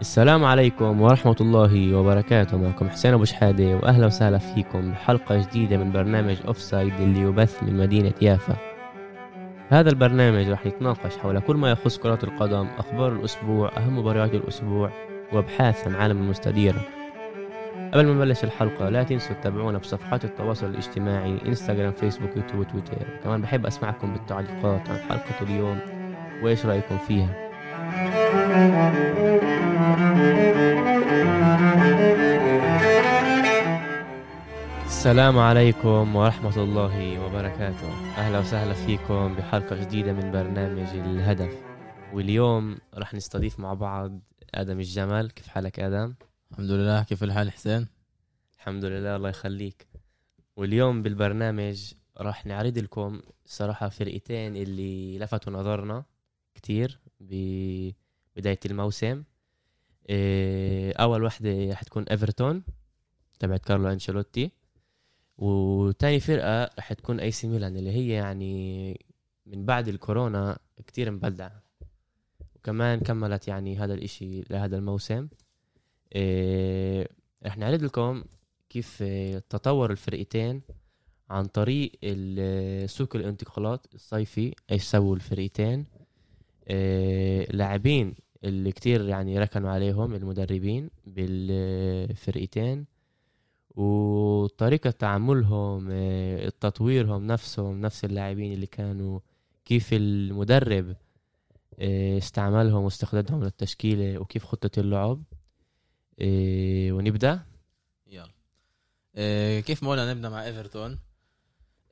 السلام عليكم ورحمة الله وبركاته. معكم حسين أبو شحادة وأهلا وسهلا فيكم بحلقة جديدة من برنامج offside اللي يبث من مدينة يافا. هذا البرنامج راح يتناقش حول كل ما يخص كرة القدم أخبار الأسبوع أهم مباريات الأسبوع وأبحاث عن عالم المستديرة. قبل ما نبلش الحلقة لا تنسوا تتابعونا بصفحات التواصل الاجتماعي انستغرام فيسبوك يوتيوب وتويتر كمان بحب أسمعكم بالتعليقات عن حلقة اليوم وإيش رأيكم فيها؟ السلام عليكم ورحمة الله وبركاته. أهلا وسهلا فيكم بحلقة جديدة من برنامج الهدف. واليوم رح نستضيف مع بعض آدم الجمل كيف حالك آدم؟ الحمد لله. كيف الحال حسين؟ الحمد لله الله يخليك. واليوم بالبرنامج راح نعرض لكم صراحة فرقتين اللي لفتوا نظرنا كتير ببداية الموسم. إيه، أول وحدة رح تكون إيفرتون تبعت كارلو أنشيلوتي. وتاني فرقة رح تكون أي سي ميلان اللي هي يعني من بعد الكورونا كتير مبدعة وكمان كملت يعني هذا الإشي لهذا الموسم. إيه رح نعرض لكم كيف تطور الفرقتين عن طريق سوق الانتقالات الصيفي إيش سووا الفرقتين. إيه لاعبين اللي كتير يعني ركنوا عليهم المدربين بالفرقتين. وطريقة تعاملهم إيه تطويرهم نفسهم نفس اللاعبين اللي كانوا كيف المدرب إيه استعملهم واستخدمهم للتشكيلة وكيف خطة اللعب. إيه ونبدأ؟ يلا. كيف ما قلنا نبدأ مع إيفرتون؟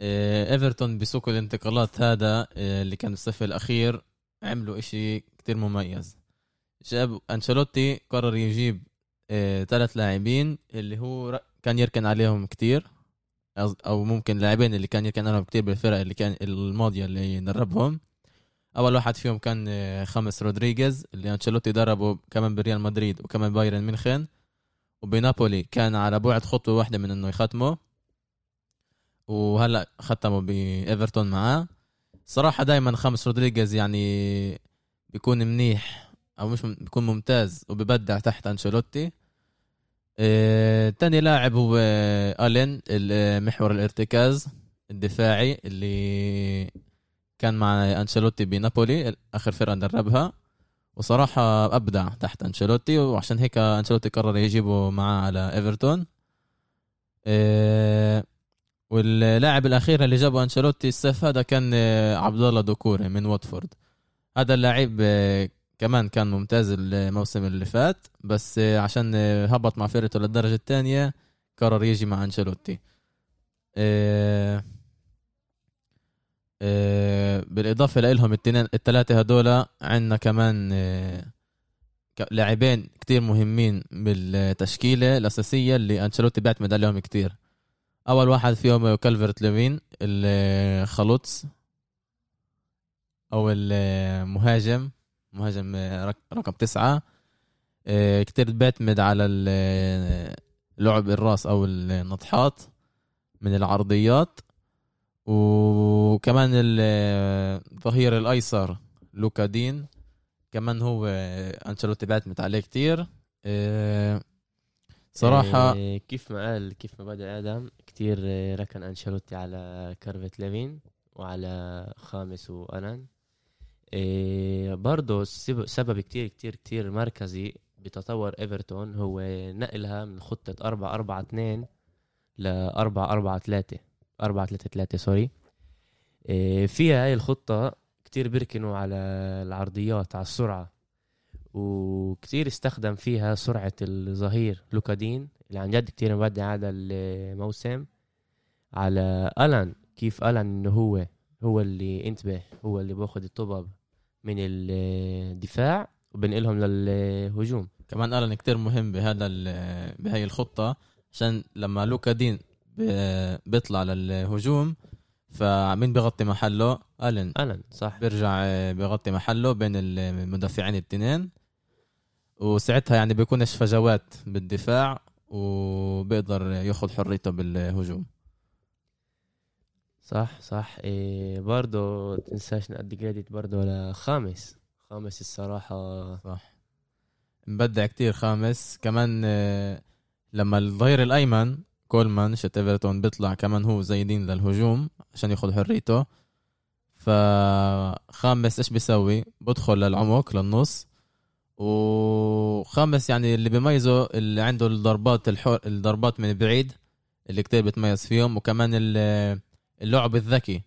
إيه إيفرتون بسوق الانتقالات هذا اللي كان الصيف الأخير عملوا إشي كتير مميز. جاب أنشيلوتي قرر يجيب ثلاث لاعبين اللي هو كان يركن عليهم كتير أو ممكن لاعبين اللي كان يركن عليهم كتير بالفرق اللي كان الماضية اللي دربهم أول واحد فيهم كان خاميس رودريغيز اللي أنشيلوتي دربه كمان بريال مدريد وكمان بايرن ميونخن وبنابولي كان على بعد خطوة واحدة من إنه يختمه وهلأ ختموا بإيفرتون معاه. صراحة دائما خاميس رودريغيز يعني بيكون منيح أو مش بيكون ممتاز وببدع تحت أنشيلوتي. آه تاني لاعب هو ألان محور الارتكاز الدفاعي اللي كان مع أنشيلوتي بنابولي آخر فرقة دربها. وصراحة أبدع تحت أنشيلوتي وعشان هيك أنشيلوتي قرر يجيبه معاه على إيفرتون. واللاعب الأخير اللي جابه أنشيلوتي الصيف هذا كان عبد الله دوكوري من واتفورد. هذا اللاعب كمان كان ممتاز الموسم اللي فات بس عشان هبط مع فرقته للدرجة الثانية قرر يجي مع أنشيلوتي. إيه بالإضافة لهم التنين الثلاثة هدول عندنا كمان لاعبين كتير مهمين بالتشكيلة الأساسية اللي أنشيلوتي بيعتمد عليهم كتير. أول واحد فيهم كالفرت لوين الخلوص أو المهاجم. مهاجم رقم تسعة. كتير بيعتمد على لعب الراس أو النطحات من العرضيات. وكمان الظهير الأيسر لوكا دين. كمان هو أنشيلوتي بيعتمد عليه كتير. صراحة كيف ما قال كيف ما بدأ آدم كتير ركن أنشيلوتي على كارفت ليفين وعلى خامس إيه برضه سبب كتير كتير كتير مركزي بتطور إيفرتون هو نقلها من خطة 4 4 2 ل 4 4 3 4 3 3 سوري. إيه فيها هاي الخطة كتير بيركنوا على العرضيات على السرعة وكتير استخدم فيها سرعة الظهير لوكادين اللي عن جد كتير مبدع هذا الموسم على ألان كيف ألان إنه هو هو اللي انتبه هو اللي باخذ الطبب. من الدفاع وبنقلهم للهجوم. كمان ألان كتير مهم بهذا بهاي الخطة عشان لما لوكا دين بيطلع للهجوم فمين بيغطي محله؟ ألن. ألن صح. بيرجع بيغطي محله بين المدافعين الاثنين وساعتها يعني بيكونش فجوات بالدفاع وبيقدر ياخذ حريته بالهجوم. صح صح. إيه برضه تنساش نقدي كريدت برضه لخامس خامس. الصراحة. صح. مبدع كتير خامس. كمان آه، لما الظهير الأيمن كولمان شت إيفرتون بيطلع كمان هو زايدين للهجوم عشان ياخذ حريته. فخامس إيش بيسوي؟ بدخل للعمق للنص. وخامس يعني اللي بيميزه اللي عنده الضربات الحر الضربات من بعيد اللي كتير بتميز فيهم. وكمان اللعب الذكي.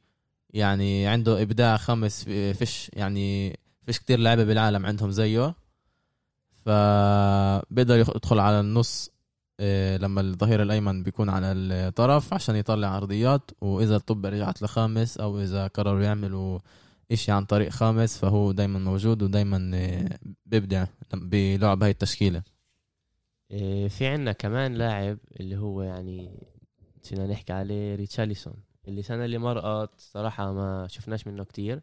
يعني عنده إبداع خامس في- فيش يعني فيش كتير لعيبة بالعالم عندهم زيه. فبيقدر يدخل على النص إيه، لما الظهير الأيمن بيكون على الطرف عشان يطلع عرضيات. وإذا الطب رجعت لخامس أو إذا قرروا يعملوا إشي عن طريق خامس فهو دايما موجود ودايما إيه، بيبدع بلعب هاي التشكيلة. إيه، في عنا كمان لاعب اللي هو يعني نسينا نحكي عليه ريتشارلسون اللي السنة اللي مرقت صراحة ما شفناش منه كتير.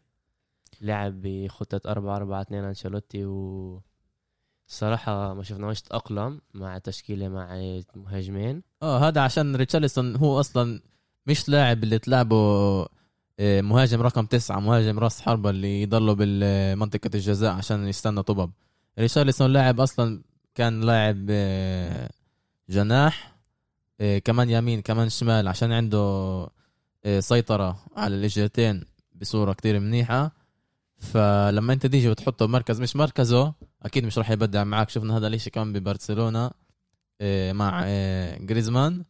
لعب بخطة أربعة أربعة اثنين أنشيلوتي و الصراحة ما شفناهوش تأقلم مع تشكيلة مع مهاجمين. آه هذا عشان ريتشارلسون هو أصلا مش لاعب اللي تلعبه آه، مهاجم رقم تسعة مهاجم راس حربة اللي يضلوا بالمنطقة الجزاء عشان يستنى طبب ريتشارلسون لاعب أصلا كان لاعب آه، جناح آه، كمان يمين كمان شمال عشان عنده سيطرة على الجهتين بصورة كتير منيحة. فلما انت تيجي وتحطه بمركز مش مركزه أكيد مش راح يبدع معك شفنا هذا الإشي كمان ببرشلونة آه، مع آه، جريزمان.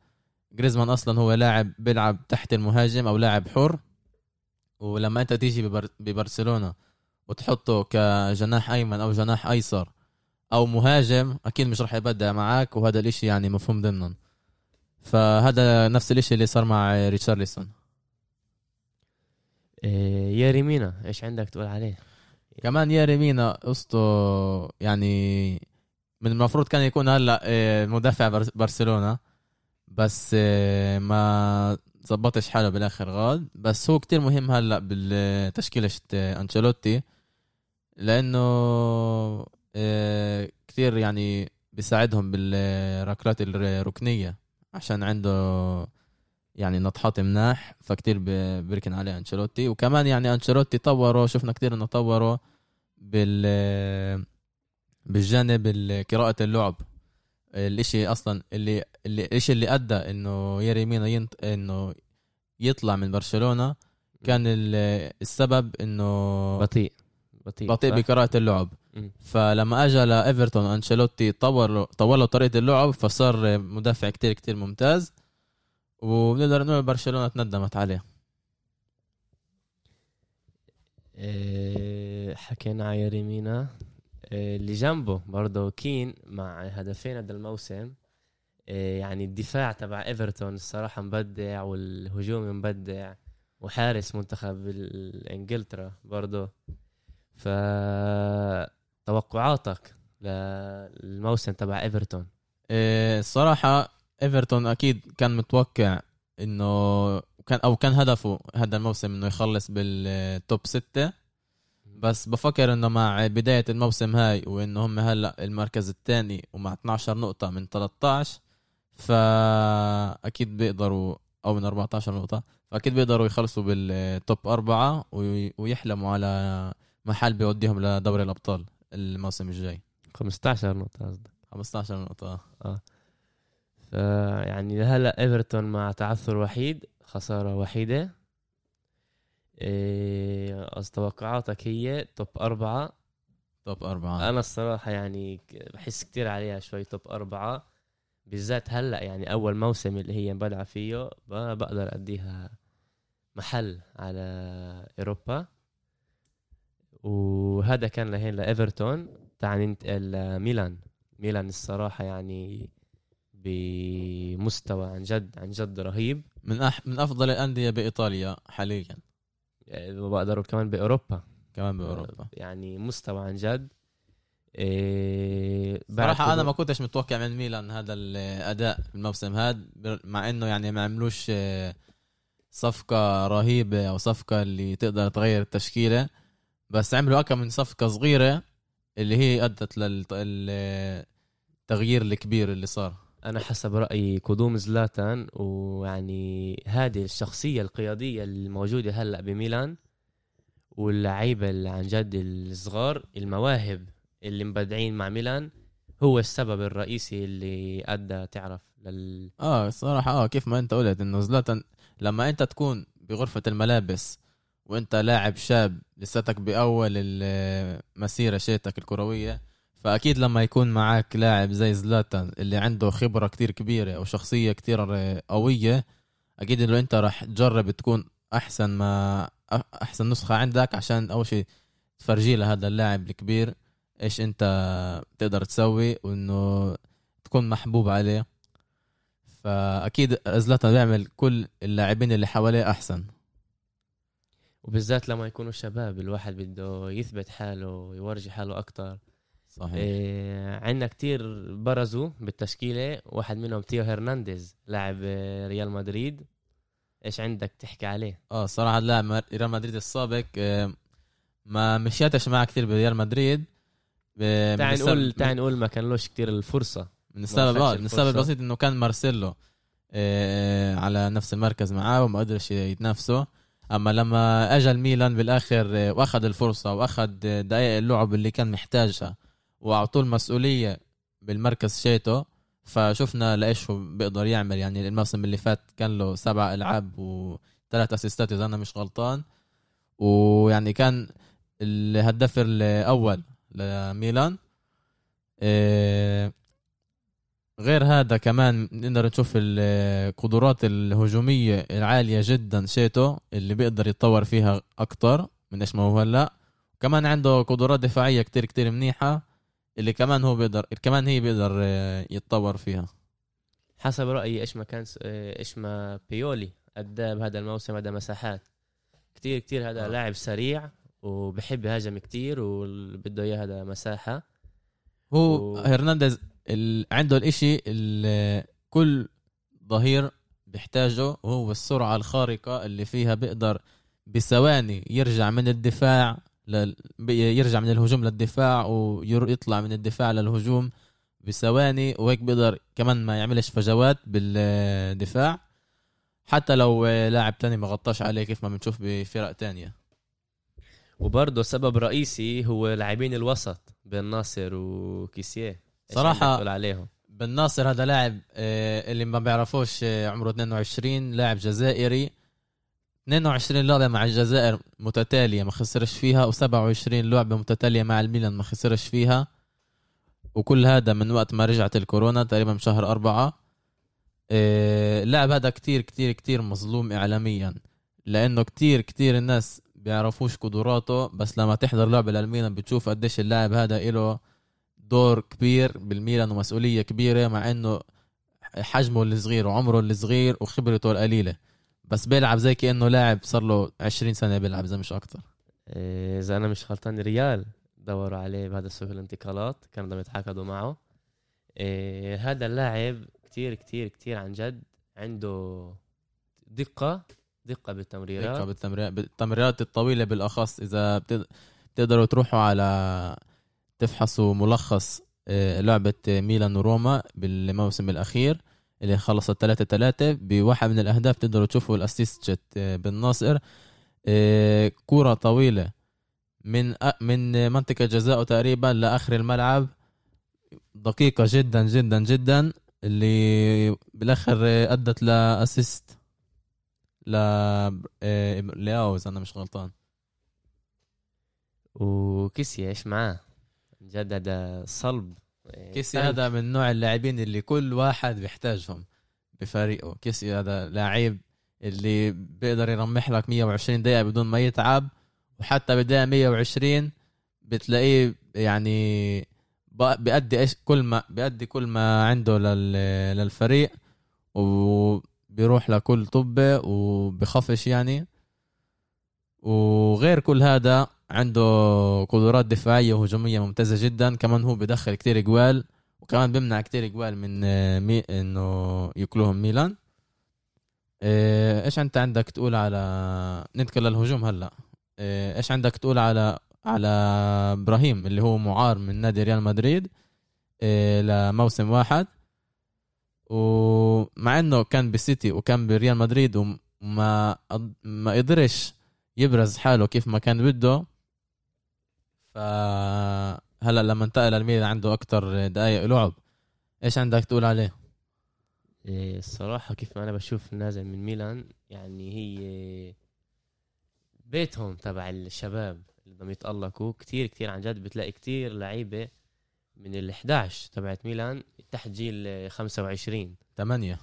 جريزمان أصلا هو لاعب بيلعب تحت المهاجم أو لاعب حر. ولما انت تيجي ببر... ببرشلونة وتحطه كجناح أيمن أو جناح أيسر أو مهاجم أكيد مش راح يبدع معك وهذا الإشي يعني مفهوم ضمنا. فهذا نفس الإشي اللي صار مع ريتشارلسون إيه، ياري مينا إيش عندك تقول عليه؟ كمان ياري مينا قصته يعني من المفروض كان يكون هلا آه، مدافع بر- برشلونة بس آه، ما زبطش حاله بالآخر غاد بس هو كتير مهم هلا بالتشكيلة أنشيلوتي لأنه آه، كتير يعني بيساعدهم بالركلات الركنية عشان عنده يعني نطحات مناح فكتير ب- بيركن عليه أنشيلوتي. وكمان يعني أنشيلوتي طوره شفنا كتير إنه طوره بال بالجانب ال- قراءة اللعب. الإشي أصلا اللي اللي الإشي اللي أدى إنه ياري مينا ينط إنه يطلع من برشلونة كان ال- السبب إنه بطيء. بطيء بطيء؟ بقراءة اللعب. فلما اجى لإيفرتون أنشيلوتي طور طور له طريقة اللعب فصار مدافع كتير كتير ممتاز. وبنقدر نقول برشلونة تندمت عليه. إيه، حكينا على ياري مينا. إيه، اللي جنبه برضه كين مع هدفين هذا الموسم. إيه، يعني الدفاع تبع إيفرتون الصراحة مبدع والهجوم مبدع وحارس منتخب إنجلترا برضه. ف توقعاتك للموسم تبع إيفرتون؟ الصراحة إيفرتون أكيد كان متوقع إنه كان أو كان هدفه هذا الموسم إنه يخلص بالتوب ستة. بس بفكر إنه مع بداية الموسم هاي وإنه هم هلأ المركز الثاني ومع 12 نقطة من 13 فأكيد بيقدروا أو من 14 نقطة فأكيد بيقدروا يخلصوا بال top أربعة وي- ويحلموا على محل بيوديهم لدوري الأبطال الموسم الجاي. 15 نقطة قصدك. 15 نقطة. فيعني هلا إيفرتون مع تعثر وحيد خسارة وحيدة. إيه توقعاتك هي top أربعة. top أربعة. أنا الصراحة يعني بحس كتير عليها شوي توب أربعة. بالذات هلا يعني أول موسم اللي هي مبلعة فيه بقدر أديها محل على أوروبا. وهذا كان لهين لإيفرتون تعال ننتقل لميلان. ميلان الصراحة يعني بمستوى عن جد عن جد رهيب. من أح من أفضل الأندية بإيطاليا حاليا. يعني بقدروا كمان بأوروبا. كمان بأوروبا. يعني مستوى عن جد. إيه صراحة أنا ما كنتش متوقع من ميلان هذا الأداء الموسم هذا مع إنه يعني ما عملوش آه، صفقة رهيبة أو صفقة اللي تقدر تغير التشكيلة. بس عملوا أكم من صفقة صغيرة اللي هي أدت للتغيير الكبير اللي صار. أنا حسب رايي قدوم زلاتان ويعني هذه الشخصية القيادية الموجودة هلأ بميلان واللعيبة اللي عن جد الصغار المواهب اللي مبدعين مع ميلان هو السبب الرئيسي اللي أدى تعرف لل آه الصراحه آه كيف ما أنت قلت إنه زلاتان لما أنت تكون بغرفة الملابس وأنت لاعب شاب لساتك بأول المسيرة شيتك الكروية فأكيد لما يكون معك لاعب زي زلاتان اللي عنده خبرة كتير كبيرة أو شخصية كتير قوية أكيد إنه أنت راح تجرب تكون أحسن ما أحسن نسخة عندك عشان أول شيء تفرجي لهذا اللاعب الكبير إيش أنت تقدر تسوي وإنه تكون محبوب عليه. فأكيد زلاتان بيعمل كل اللاعبين اللي حواليه أحسن. وبالذات لما يكونوا شباب الواحد بده يثبت حاله ويورجي حاله أكتر. صحيح. إيه عندنا كتير برزوا بالتشكيلة. واحد منهم تيو هرنانديز لاعب آه، ريال مدريد. إيش عندك تحكي عليه؟ آه صراحة لاعب ريال مدريد السابق آه، ما مشيتش معه كثير بريال مدريد. آه، تعال نقول تعال نقول ما كان لوش كثير الفرصة. من السبب آه من السبب البسيط إنه كان مارسيلو على نفس المركز معاه وما قدرش يتنافسوا أما لما اجى الميلان بالآخر وأخذ الفرصة وأخذ دقائق اللعب اللي كان محتاجها. وأعطوه المسؤولية بالمركز شيتو فشفنا لإيش هو بيقدر يعمل. يعني الموسم اللي فات كان له سبع ألعاب وثلاث أسيستات إذا أنا مش غلطان. ويعني كان الهداف الأول لميلان. إيه غير هذا كمان نقدر نشوف القدرات الهجومية العالية جدا شيتو اللي بيقدر يتطور فيها أكتر من إيش ما هو هلأ. كمان عنده قدرات دفاعية كتير كتير منيحة. اللي كمان هو بيقدر كمان هي بيقدر آه، يتطور فيها حسب رأيي إيش ما كان آه، إيش ما بيولي أدى بهذا الموسم هذا مساحات كتير كتير هذا آه. لاعب سريع وبحب يهاجم كتير وبده إياه هذا مساحة هو و... هرنانديز ال... عنده الإشي اللي كل ظهير بيحتاجه وهو السرعة الخارقة اللي فيها بيقدر بثواني يرجع من الدفاع. يرجع من الهجوم للدفاع ويطلع من الدفاع للهجوم بثواني وهيك بيقدر كمان ما يعملش فجوات بالدفاع. حتى لو لاعب تاني ما غطاش عليه كيف ما بنشوف بفرق تانية. وبرضه سبب رئيسي هو لاعبين الوسط بين ناصر وكيسيه. صراحة عليهم؟ بن ناصر هذا لاعب آه، اللي ما بيعرفوش آه، عمره 22 لاعب جزائري. 22 لعبة مع الجزائر متتالية ما خسرش فيها و27 لعبة متتالية مع الميلان ما خسرش فيها. وكل هذا من وقت ما رجعت الكورونا تقريبا بشهر أربعة. آه، اللاعب هذا كتير كتير كتير مظلوم إعلاميا. لأنه كتير كتير الناس بيعرفوش قدراته بس لما تحضر لعبة للميلان بتشوف قديش اللاعب هذا إله دور كبير بالميلان ومسؤولية كبيرة مع إنه حجمه الصغير وعمره الصغير وخبرته القليلة. بس بيلعب زي كأنه لاعب صار له 20 سنة بيلعب إذا مش أكثر إيه، إذا أنا مش غلطان ريال دوروا عليه بهذا سوق الانتقالات كانوا بدهم يتحاكدوا معه. إيه هذا اللاعب كتير كتير كتير عن جد عنده دقة دقة بالتمريرات. دقة بالتمريرات بالتمريرات الطويلة بالأخص إذا بتقدروا تروحوا على تفحصوا ملخص آه، لعبة ميلان وروما بالموسم الأخير. اللي خلصت 3 3 بواحد من الأهداف تقدروا تشوفوا الأسيست جت آه، بالناصر آه، كرة طويلة من من منطقة جزاء تقريبا لآخر الملعب. دقيقة جدا جدا جدا اللي بالآخر أدت لأسيست ل اذا أنا مش غلطان. وكيسي إيش معاه؟ جد هذا صلب. كيسي هذا من نوع اللاعبين اللي كل واحد بيحتاجهم بفريقه. كيسي هذا لاعب اللي بيقدر يرمح لك 120 دقيقة بدون ما يتعب وحتى بالدقيقة 120 بتلاقيه يعني بيأدي إيش كل ما بيأدي كل ما عنده للفريق وبيروح لكل طبة وبخفش يعني. وغير كل هذا عنده قدرات دفاعية وهجومية ممتازة جدا. كمان هو بدخل كتير جوال وكمان بيمنع كتير جوال من آه، مي إنه يكلوهم ميلان. آه، إيش أنت عندك تقول على ننتقل للهجوم هلأ. آه، إيش عندك تقول على على إبراهيم اللي هو معار من نادي ريال مدريد؟ لموسم واحد. ومع إنه كان بالسيتي وكان بريال مدريد وما ما قدرش يبرز حاله كيف ما كان بده. فهلا هلا لما انتقل الميلان عنده أكتر دقائق لعب. إيش عندك تقول عليه؟ إيه، الصراحة كيف ما أنا بشوف نازل من ميلان يعني هي بيتهم تبع الشباب اللي بدهم يتألقوا. كتير كتير عن جد بتلاقي كتير لعيبة من ال 11 تبعت ميلان تحت جيل 25 8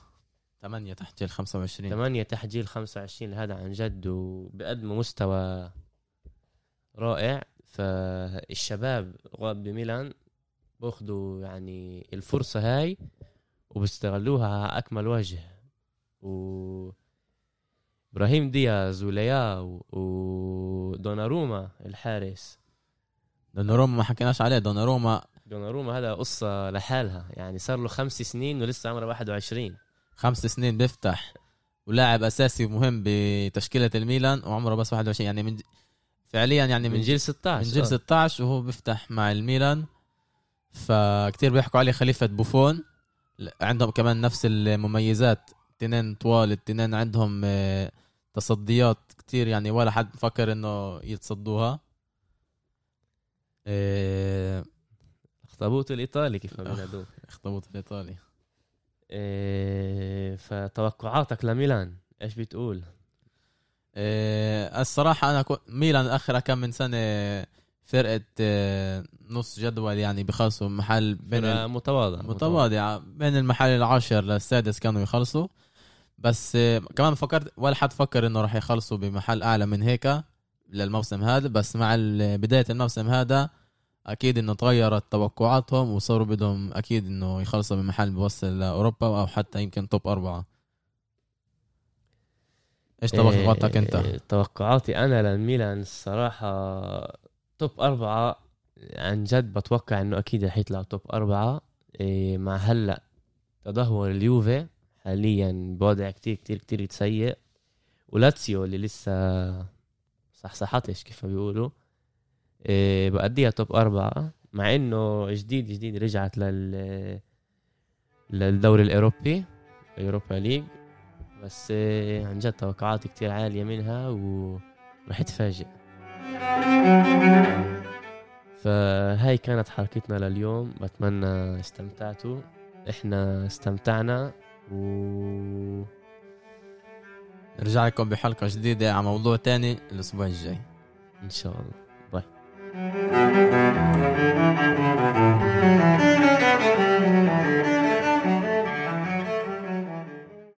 8 تحت جيل 25 8 تحت جيل 25 هذا عن جد وبقدموا مستوى رائع. فالشباب غاب بميلان بأخذوا يعني الفرصة هاي وبيستغلوها على أكمل وجه. و إبراهيم دياز ولياو ودوناروما الحارس. دوناروما ما حكيناش عليه. دوناروما دوناروما هذا قصة لحالها يعني صار له خمس سنين ولسه عمره 21 خمس سنين بيفتح ولاعب أساسي ومهم بتشكيلة الميلان وعمره بس 21 يعني من فعليا يعني من جيل 16 من جيل آه. 16 وهو بيفتح مع الميلان. فكتير بيحكوا عليه خليفة بوفون. عندهم كمان نفس المميزات تنين طوال التنين عندهم آه، تصديات كتير يعني ولا حد فكر إنه يتصدوها. آه، اخطبوط الإيطالي كيف ما بينادوه. اخطبوط الإيطالي. إيه فتوقعاتك لميلان إيش بتقول؟ آه، الصراحة أنا كو... ميلان آخر كم من سنة فرقة آه، نص جدول يعني بخلصوا محل بين متواضع متواضعة. بين المحل العاشر للسادس كانوا يخلصوا. بس آه، كمان فكرت ولا حد فكر إنه راح يخلصوا بمحل أعلى من هيك للموسم هذا. بس مع بداية الموسم هذا أكيد إنه تغيرت توقعاتهم وصاروا بدهم أكيد إنه يخلصوا بمحل بيوصل لأوروبا أو حتى يمكن توب أربعة. إيش توقعاتك أنت؟ إيه توقعاتي أنا للميلان الصراحة توب أربعة. عن جد بتوقع إنه أكيد رح يطلع توب أربعة. إيه مع هلأ تدهور اليوفي حاليا بوضع كتير كتير كتير سيء. ولاتسيو اللي لسه صحصحتش كيف ما بيقولوا. بأديها توب أربعة مع إنه جديد جديد رجعت لل للدوري الأوروبي أوروبا ليج بس إيه عن جد توقعاتي كتير عالية منها ورح تفاجئ. فهاي كانت حلقتنا لليوم. بتمنى استمتعتوا. إحنا استمتعنا و نرجع لكم بحلقة جديدة على موضوع تاني الأسبوع الجاي. إن شاء الله. Thank you.